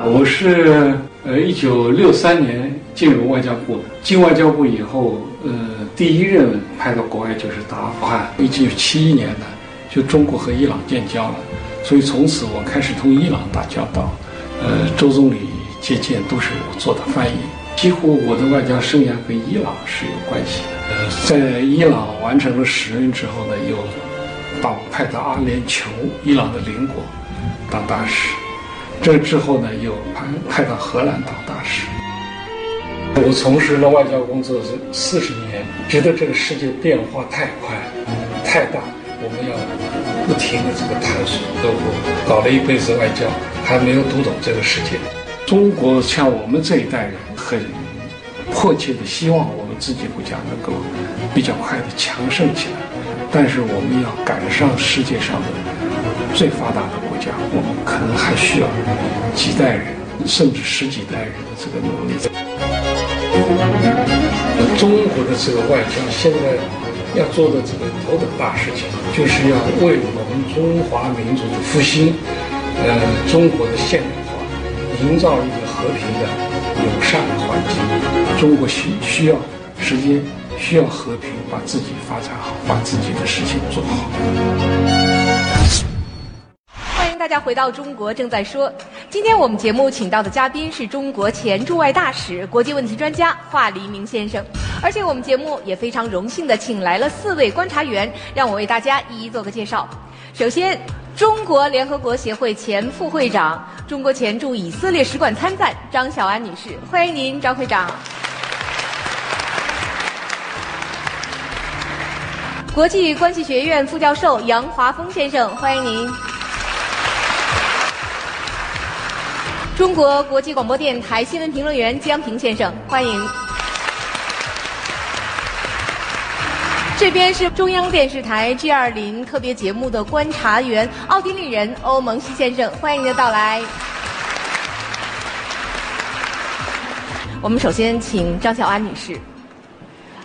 我是呃一九六三年进入外交部的，进外交部以后，呃，第一任派到国外就是打阿富汗。一九七一年呢，就中国和伊朗建交了，所以从此我开始同伊朗打交道。呃，周总理接见都是我做的翻译，几乎我的外交生涯跟伊朗是有关系的。呃，在伊朗完成了使任之后呢，又把我派到阿联酋，伊朗的邻国当大使。这之后呢，又派派到荷兰当大使。我从事了外交工作是四十年，觉得这个世界变化太快、太大，我们要不停的这个探索。我搞了一辈子外交，还没有读懂这个世界。中国像我们这一代人，很迫切的希望我们自己国家能够比较快的强盛起来，但是我们要赶上世界上的最发达的。讲，我们可能还需要几代人，甚至十几代人的这个努力。中国的这个外交现在要做的这个头等大事情，就是要为我们中华民族的复兴，呃，中国的现代化，营造一个和平的、友善的环境。中国需需要时间，需要和平，把自己发展好，把自己的事情做好。大家回到中国正在说，今天我们节目请到的嘉宾是中国前驻外大使、国际问题专家华黎明先生，而且我们节目也非常荣幸的请来了四位观察员，让我为大家一一做个介绍。首先，中国联合国协会前副会长、中国前驻以色列使馆参赞张小安女士，欢迎您，张会长。国际关系学院副教授杨华峰先生，欢迎您。中国国际广播电台新闻评论员江平先生，欢迎。这边是中央电视台 G 二零特别节目的观察员奥地利人欧蒙西先生，欢迎您的到来。我们首先请张小安女士。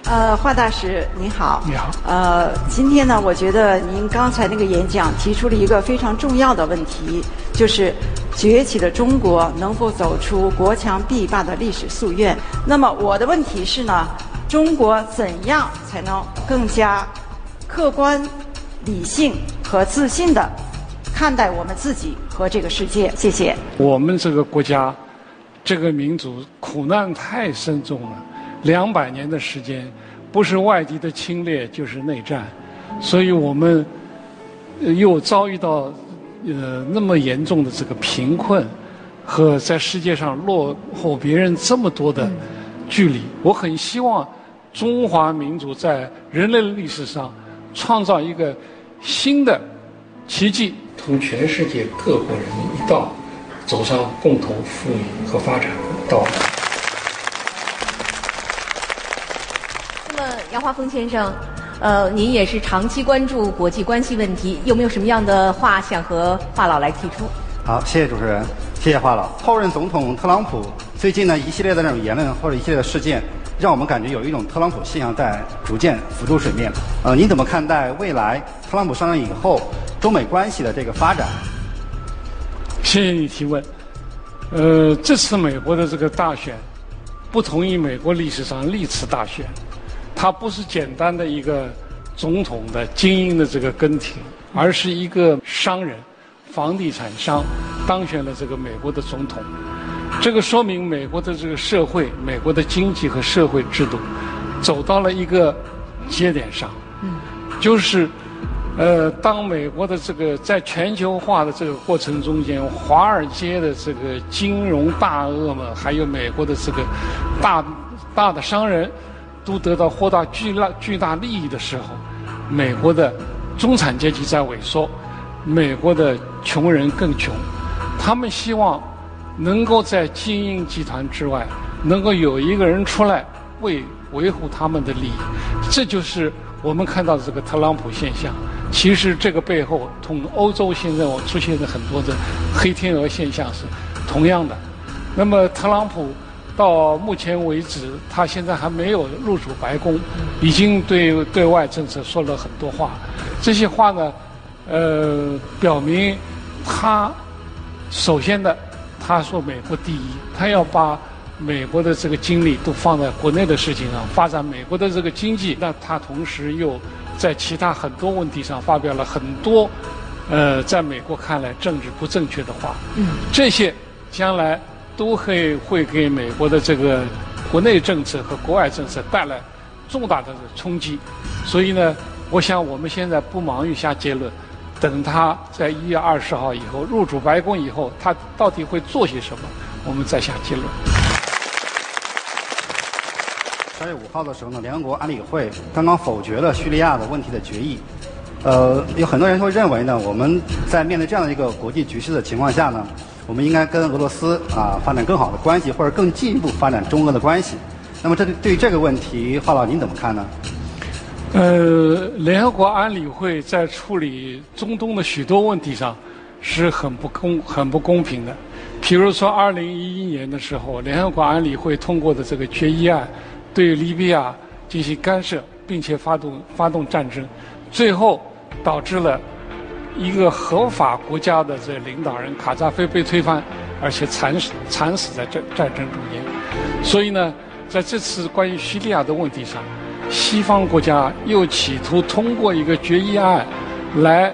呃，华大使您好。你好。呃，今天呢，我觉得您刚才那个演讲提出了一个非常重要的问题，就是。崛起的中国能否走出国强必霸的历史夙愿？那么我的问题是呢，中国怎样才能更加客观、理性和自信的看待我们自己和这个世界？谢谢。我们这个国家，这个民族苦难太深重了，两百年的时间，不是外敌的侵略就是内战，所以我们又遭遇到。呃，那么严重的这个贫困和在世界上落后别人这么多的距离，我很希望中华民族在人类历史上创造一个新的奇迹，同全世界各国人民一道走上共同富裕和发展的道路。那么，杨华峰先生。呃，您也是长期关注国际关系问题，有没有什么样的话想和华老来提出？好，谢谢主持人，谢谢华老。后任总统特朗普最近呢一系列的那种言论或者一系列的事件，让我们感觉有一种特朗普现象在逐渐浮出水面。呃，您怎么看待未来特朗普上任以后中美关系的这个发展？谢谢你提问。呃，这次美国的这个大选，不同于美国历史上历次大选。他不是简单的一个总统的精英的这个更替，而是一个商人、房地产商当选了这个美国的总统。这个说明美国的这个社会、美国的经济和社会制度走到了一个节点上。嗯，就是呃，当美国的这个在全球化的这个过程中间，华尔街的这个金融大鳄们，还有美国的这个大大的商人。都得到获大巨大巨大利益的时候，美国的中产阶级在萎缩，美国的穷人更穷，他们希望能够在精英集团之外，能够有一个人出来为维护他们的利益，这就是我们看到的这个特朗普现象。其实这个背后同欧洲现在我出现的很多的黑天鹅现象是同样的。那么特朗普。到目前为止，他现在还没有入主白宫，已经对对外政策说了很多话。这些话呢，呃，表明他首先的，他说美国第一，他要把美国的这个精力都放在国内的事情上，发展美国的这个经济。那他同时又在其他很多问题上发表了很多，呃，在美国看来政治不正确的话。嗯，这些将来都会会给美国的这个国内政策和国外政策带来重大的冲击。所以呢，我想我们现在不忙于下结论。等他在一月二十号以后入主白宫以后，他到底会做些什么？我们再下结论。三月五号的时候呢，联合国安理会刚刚否决了叙利亚的问题的决议。呃，有很多人会认为呢，我们在面对这样的一个国际局势的情况下呢，我们应该跟俄罗斯啊发展更好的关系，或者更进一步发展中俄的关系。那么，这对这个问题，华老您怎么看呢？呃，联合国安理会在处理中东的许多问题上是很不公、很不公平的。比如说，二零一一年的时候，联合国安理会通过的这个决议案，对利比亚进行干涉，并且发动发动战争，最后导致了一个合法国家的这领导人卡扎菲被推翻，而且惨死惨死在战战争中间。所以呢，在这次关于叙利亚的问题上。西方国家又企图通过一个决议案，来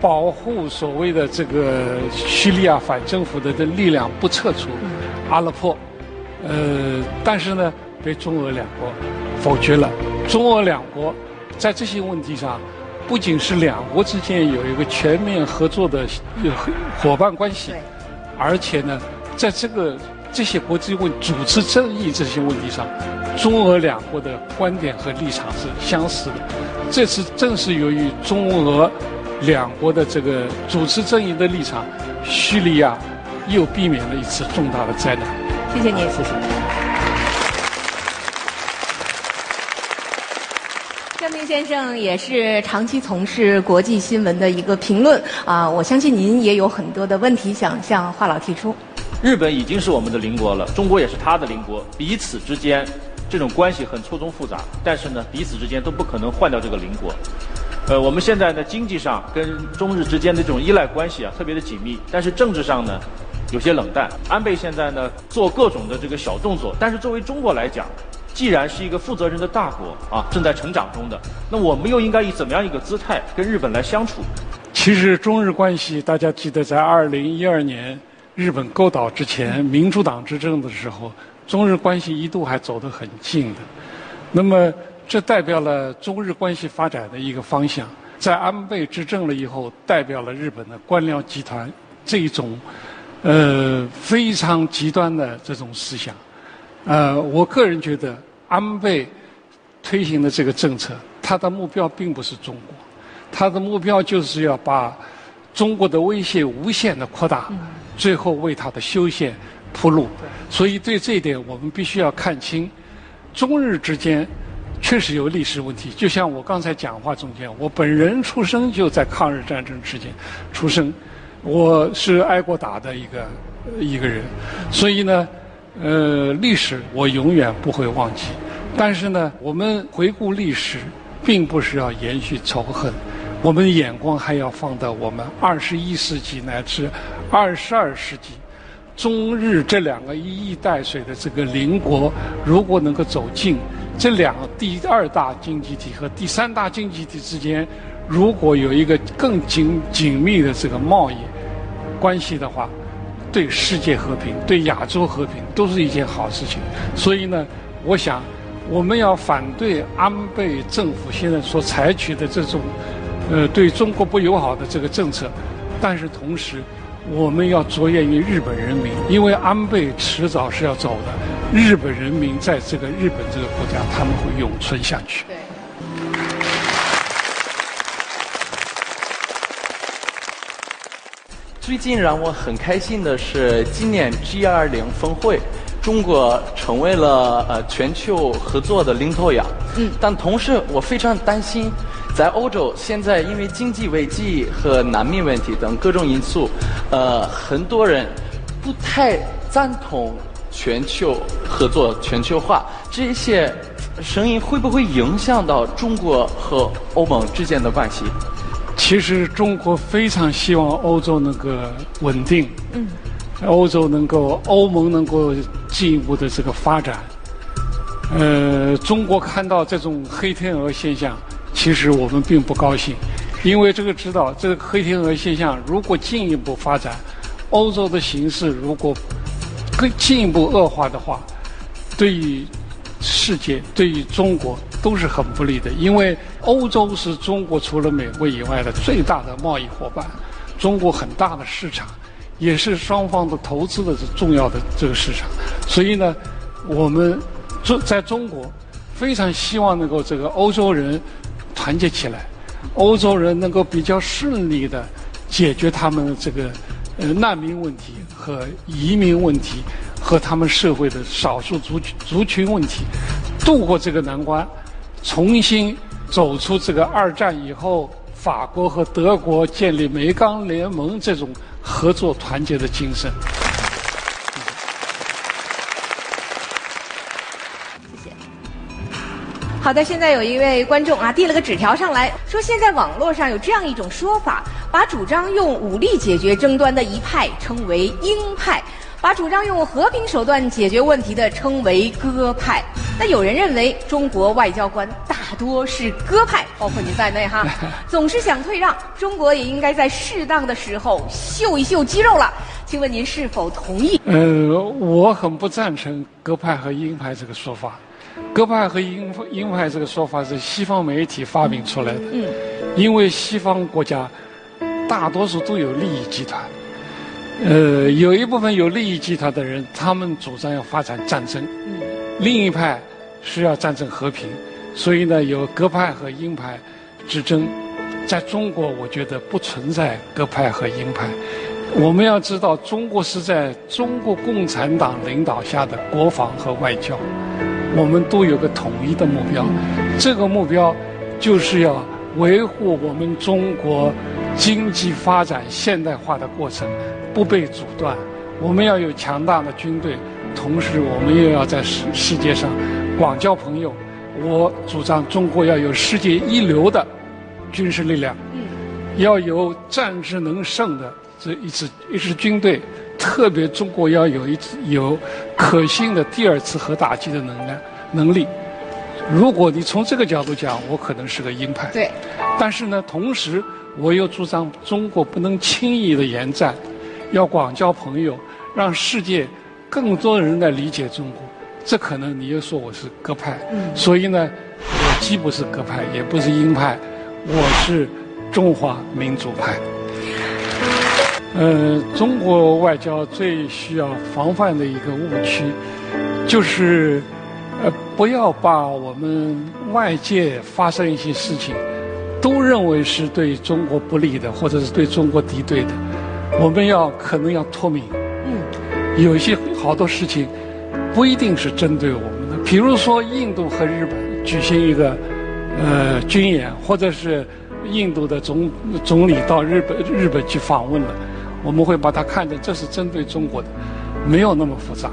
保护所谓的这个叙利亚反政府的的力量不撤出阿勒颇，呃，但是呢，被中俄两国否决了。中俄两国在这些问题上，不仅是两国之间有一个全面合作的伙伴关系，而且呢，在这个这些国际问主持正义这些问题上。中俄两国的观点和立场是相似的，这次正是由于中俄两国的这个主持正义的立场，叙利亚又避免了一次重大的灾难。谢谢您，谢谢。先生也是长期从事国际新闻的一个评论啊，我相信您也有很多的问题想向华老提出。日本已经是我们的邻国了，中国也是他的邻国，彼此之间。这种关系很错综复杂，但是呢，彼此之间都不可能换掉这个邻国。呃，我们现在呢，经济上跟中日之间的这种依赖关系啊，特别的紧密，但是政治上呢，有些冷淡。安倍现在呢，做各种的这个小动作，但是作为中国来讲，既然是一个负责任的大国啊，正在成长中的，那我们又应该以怎么样一个姿态跟日本来相处？其实中日关系，大家记得在二零一二年日本购岛之前，民主党执政的时候。中日关系一度还走得很近的，那么这代表了中日关系发展的一个方向。在安倍执政了以后，代表了日本的官僚集团这一种呃非常极端的这种思想。呃，我个人觉得安倍推行的这个政策，他的目标并不是中国，他的目标就是要把中国的威胁无限的扩大，最后为他的修宪。铺路，所以对这一点我们必须要看清，中日之间确实有历史问题。就像我刚才讲话中间，我本人出生就在抗日战争之间出生，我是挨过打的一个一个人，所以呢，呃，历史我永远不会忘记。但是呢，我们回顾历史，并不是要延续仇恨，我们眼光还要放到我们二十一世纪乃至二十二世纪。中日这两个一衣带水的这个邻国，如果能够走近，这两个第二大经济体和第三大经济体之间，如果有一个更紧紧密的这个贸易关系的话，对世界和平、对亚洲和平都是一件好事情。所以呢，我想我们要反对安倍政府现在所采取的这种呃对中国不友好的这个政策，但是同时。我们要着眼于日本人民，因为安倍迟早是要走的。日本人民在这个日本这个国家，他们会永存下去。最近让我很开心的是，今年 G20 峰会，中国成为了呃全球合作的领头羊。嗯。但同时，我非常担心。在欧洲，现在因为经济危机和难民问题等各种因素，呃，很多人不太赞同全球合作、全球化。这些声音会不会影响到中国和欧盟之间的关系？其实中国非常希望欧洲能够稳定。嗯。欧洲能够欧盟能够进一步的这个发展。呃，中国看到这种黑天鹅现象，其实我们并不高兴，因为这个知道这个黑天鹅现象如果进一步发展，欧洲的形势如果更进一步恶化的话，对于世界、对于中国都是很不利的。因为欧洲是中国除了美国以外的最大的贸易伙伴，中国很大的市场，也是双方的投资的重要的这个市场。所以呢，我们。中在中国，非常希望能够这个欧洲人团结起来，欧洲人能够比较顺利的解决他们这个呃难民问题和移民问题和他们社会的少数族群族群问题，度过这个难关，重新走出这个二战以后法国和德国建立煤钢联盟这种合作团结的精神。好的，现在有一位观众啊递了个纸条上来说，现在网络上有这样一种说法，把主张用武力解决争端的一派称为鹰派，把主张用和平手段解决问题的称为鸽派。那有人认为中国外交官大多是鸽派，包括您在内哈，总是想退让，中国也应该在适当的时候秀一秀肌肉了。请问您是否同意？呃，我很不赞成鸽派和鹰派这个说法。鸽派和鹰鹰派这个说法是西方媒体发明出来的，嗯因为西方国家大多数都有利益集团，呃，有一部分有利益集团的人，他们主张要发展战争，另一派是要战争和平，所以呢，有鸽派和鹰派之争。在中国，我觉得不存在鸽派和鹰派。我们要知道，中国是在中国共产党领导下的国防和外交。我们都有个统一的目标，这个目标就是要维护我们中国经济发展现代化的过程不被阻断。我们要有强大的军队，同时我们又要在世世界上广交朋友。我主张中国要有世界一流的军事力量，要有战之能胜的这一支一支军队。特别中国要有一支有可信的第二次核打击的能量能力。如果你从这个角度讲，我可能是个鹰派。对。但是呢，同时我又主张中国不能轻易的延战，要广交朋友，让世界更多人来理解中国。这可能你又说我是鸽派。嗯。所以呢，我既不是鸽派，也不是鹰派，我是中华民族派。呃，中国外交最需要防范的一个误区，就是呃，不要把我们外界发生一些事情，都认为是对中国不利的，或者是对中国敌对的。我们要可能要脱敏。嗯。有些好多事情，不一定是针对我们的。比如说，印度和日本举行一个呃军演，或者是印度的总总理到日本日本去访问了。我们会把它看成这是针对中国的，没有那么复杂。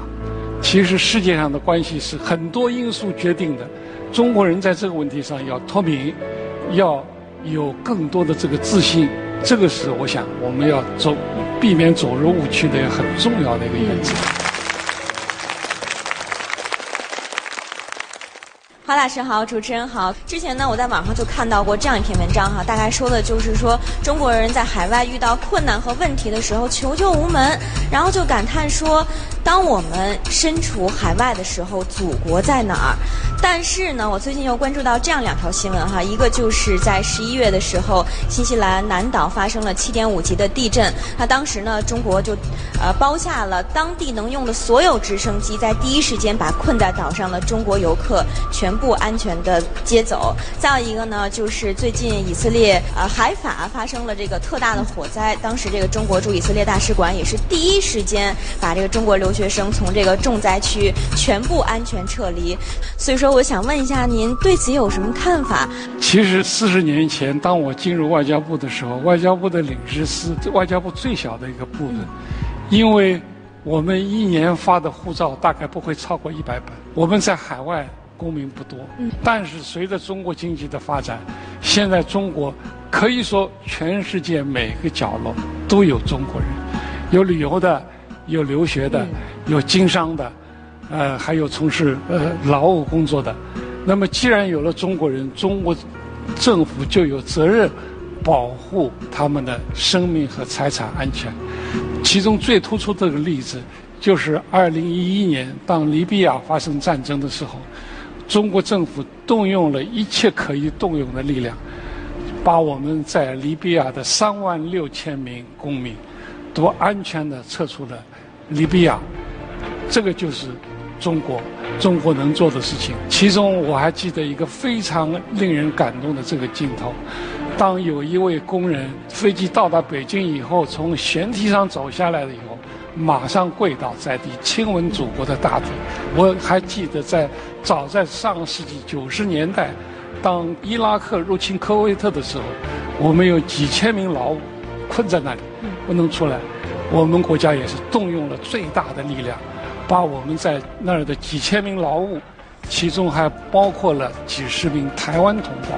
其实世界上的关系是很多因素决定的。中国人在这个问题上要脱敏，要有更多的这个自信。这个是我想我们要走，避免走入误区的一个很重要的一个原则。华老师好，主持人好。之前呢，我在网上就看到过这样一篇文章哈，大概说的就是说中国人在海外遇到困难和问题的时候求救无门，然后就感叹说，当我们身处海外的时候，祖国在哪儿？但是呢，我最近又关注到这样两条新闻哈，一个就是在十一月的时候，新西兰南岛发生了七点五级的地震，那当时呢，中国就呃包下了当地能用的所有直升机，在第一时间把困在岛上的中国游客全部安全的接走。再有一个呢，就是最近以色列呃海法发生了这个特大的火灾，当时这个中国驻以色列大使馆也是第一时间把这个中国留学生从这个重灾区全部安全撤离，所以说。我想问一下，您对此有什么看法？其实四十年前，当我进入外交部的时候，外交部的领事司外交部最小的一个部门，因为我们一年发的护照大概不会超过一百本。我们在海外公民不多，但是随着中国经济的发展，现在中国可以说全世界每个角落都有中国人，有旅游的，有留学的，有经商的，呃，还有从事呃劳务工作的。那么，既然有了中国人，中国政府就有责任保护他们的生命和财产安全。其中最突出的一个例子，就是2011年当利比亚发生战争的时候，中国政府动用了一切可以动用的力量，把我们在利比亚的3万6千名公民都安全地撤出了利比亚。这个就是中国。中国能做的事情，其中我还记得一个非常令人感动的这个镜头：当有一位工人飞机到达北京以后，从舷梯上走下来了以后，马上跪倒在地，亲吻祖国的大地。我还记得在早在上世纪九十年代，当伊拉克入侵科威特的时候，我们有几千名劳困在那里不能出来，我们国家也是动用了最大的力量。把我们在那儿的几千名劳务，其中还包括了几十名台湾同胞，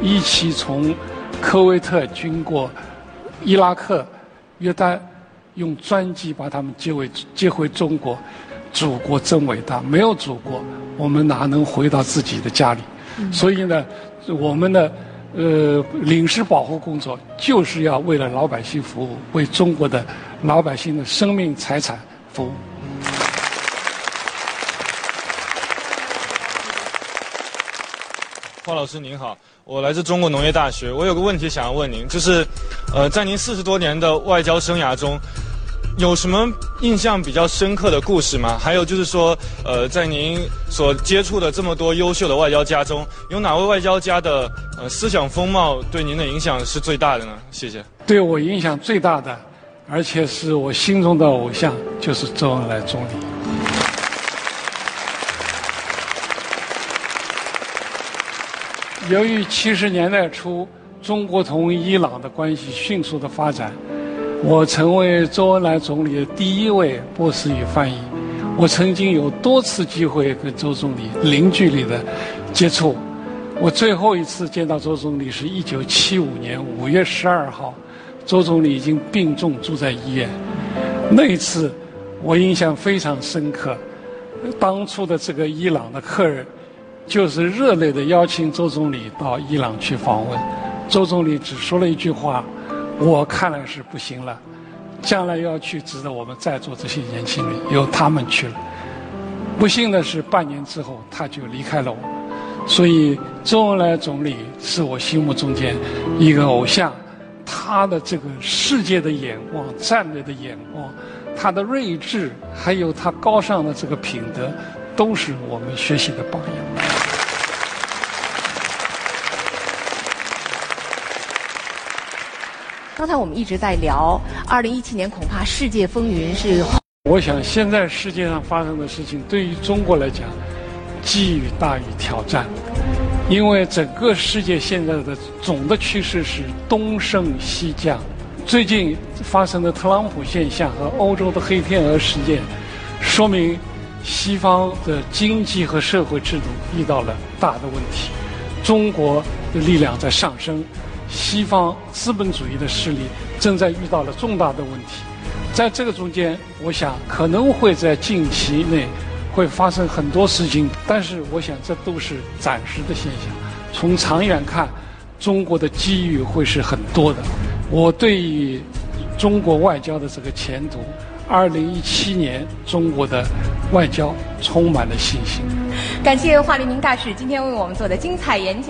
一起从科威特经过伊拉克、约旦，用专机把他们接回接回中国。祖国真伟大，没有祖国，我们哪能回到自己的家里？所以呢，我们的呃领事保护工作就是要为了老百姓服务，为中国的老百姓的生命财产服务。华老师您好，我来自中国农业大学。我有个问题想要问您，就是，呃，在您四十多年的外交生涯中，有什么印象比较深刻的故事吗？还有就是说，呃，在您所接触的这么多优秀的外交家中，有哪位外交家的呃思想风貌对您的影响是最大的呢？谢谢。对我影响最大的，而且是我心中的偶像，就是周恩来总理。由于七十年代初中国同伊朗的关系迅速的发展，我成为周恩来总理的第一位波斯语翻译。我曾经有多次机会跟周总理零距离的接触。我最后一次见到周总理是一九七五年五月十二号，周总理已经病重住在医院。那一次我印象非常深刻，当初的这个伊朗的客人。就是热烈的邀请周总理到伊朗去访问，周总理只说了一句话：“我看来是不行了，将来要去值得我们在座这些年轻人由他们去了。”不幸的是，半年之后他就离开了我，所以周恩来总理是我心目中间一个偶像，他的这个世界的眼光、战略的眼光，他的睿智，还有他高尚的这个品德，都是我们学习的榜样。刚才我们一直在聊，二零一七年恐怕世界风云是。我想现在世界上发生的事情，对于中国来讲，机遇大于挑战，因为整个世界现在的总的趋势是东升西降。最近发生的特朗普现象和欧洲的黑天鹅事件，说明西方的经济和社会制度遇到了大的问题，中国的力量在上升。西方资本主义的势力正在遇到了重大的问题，在这个中间，我想可能会在近期内会发生很多事情，但是我想这都是暂时的现象。从长远看，中国的机遇会是很多的。我对于中国外交的这个前途，二零一七年中国的外交充满了信心。感谢华立明大使今天为我们做的精彩演讲。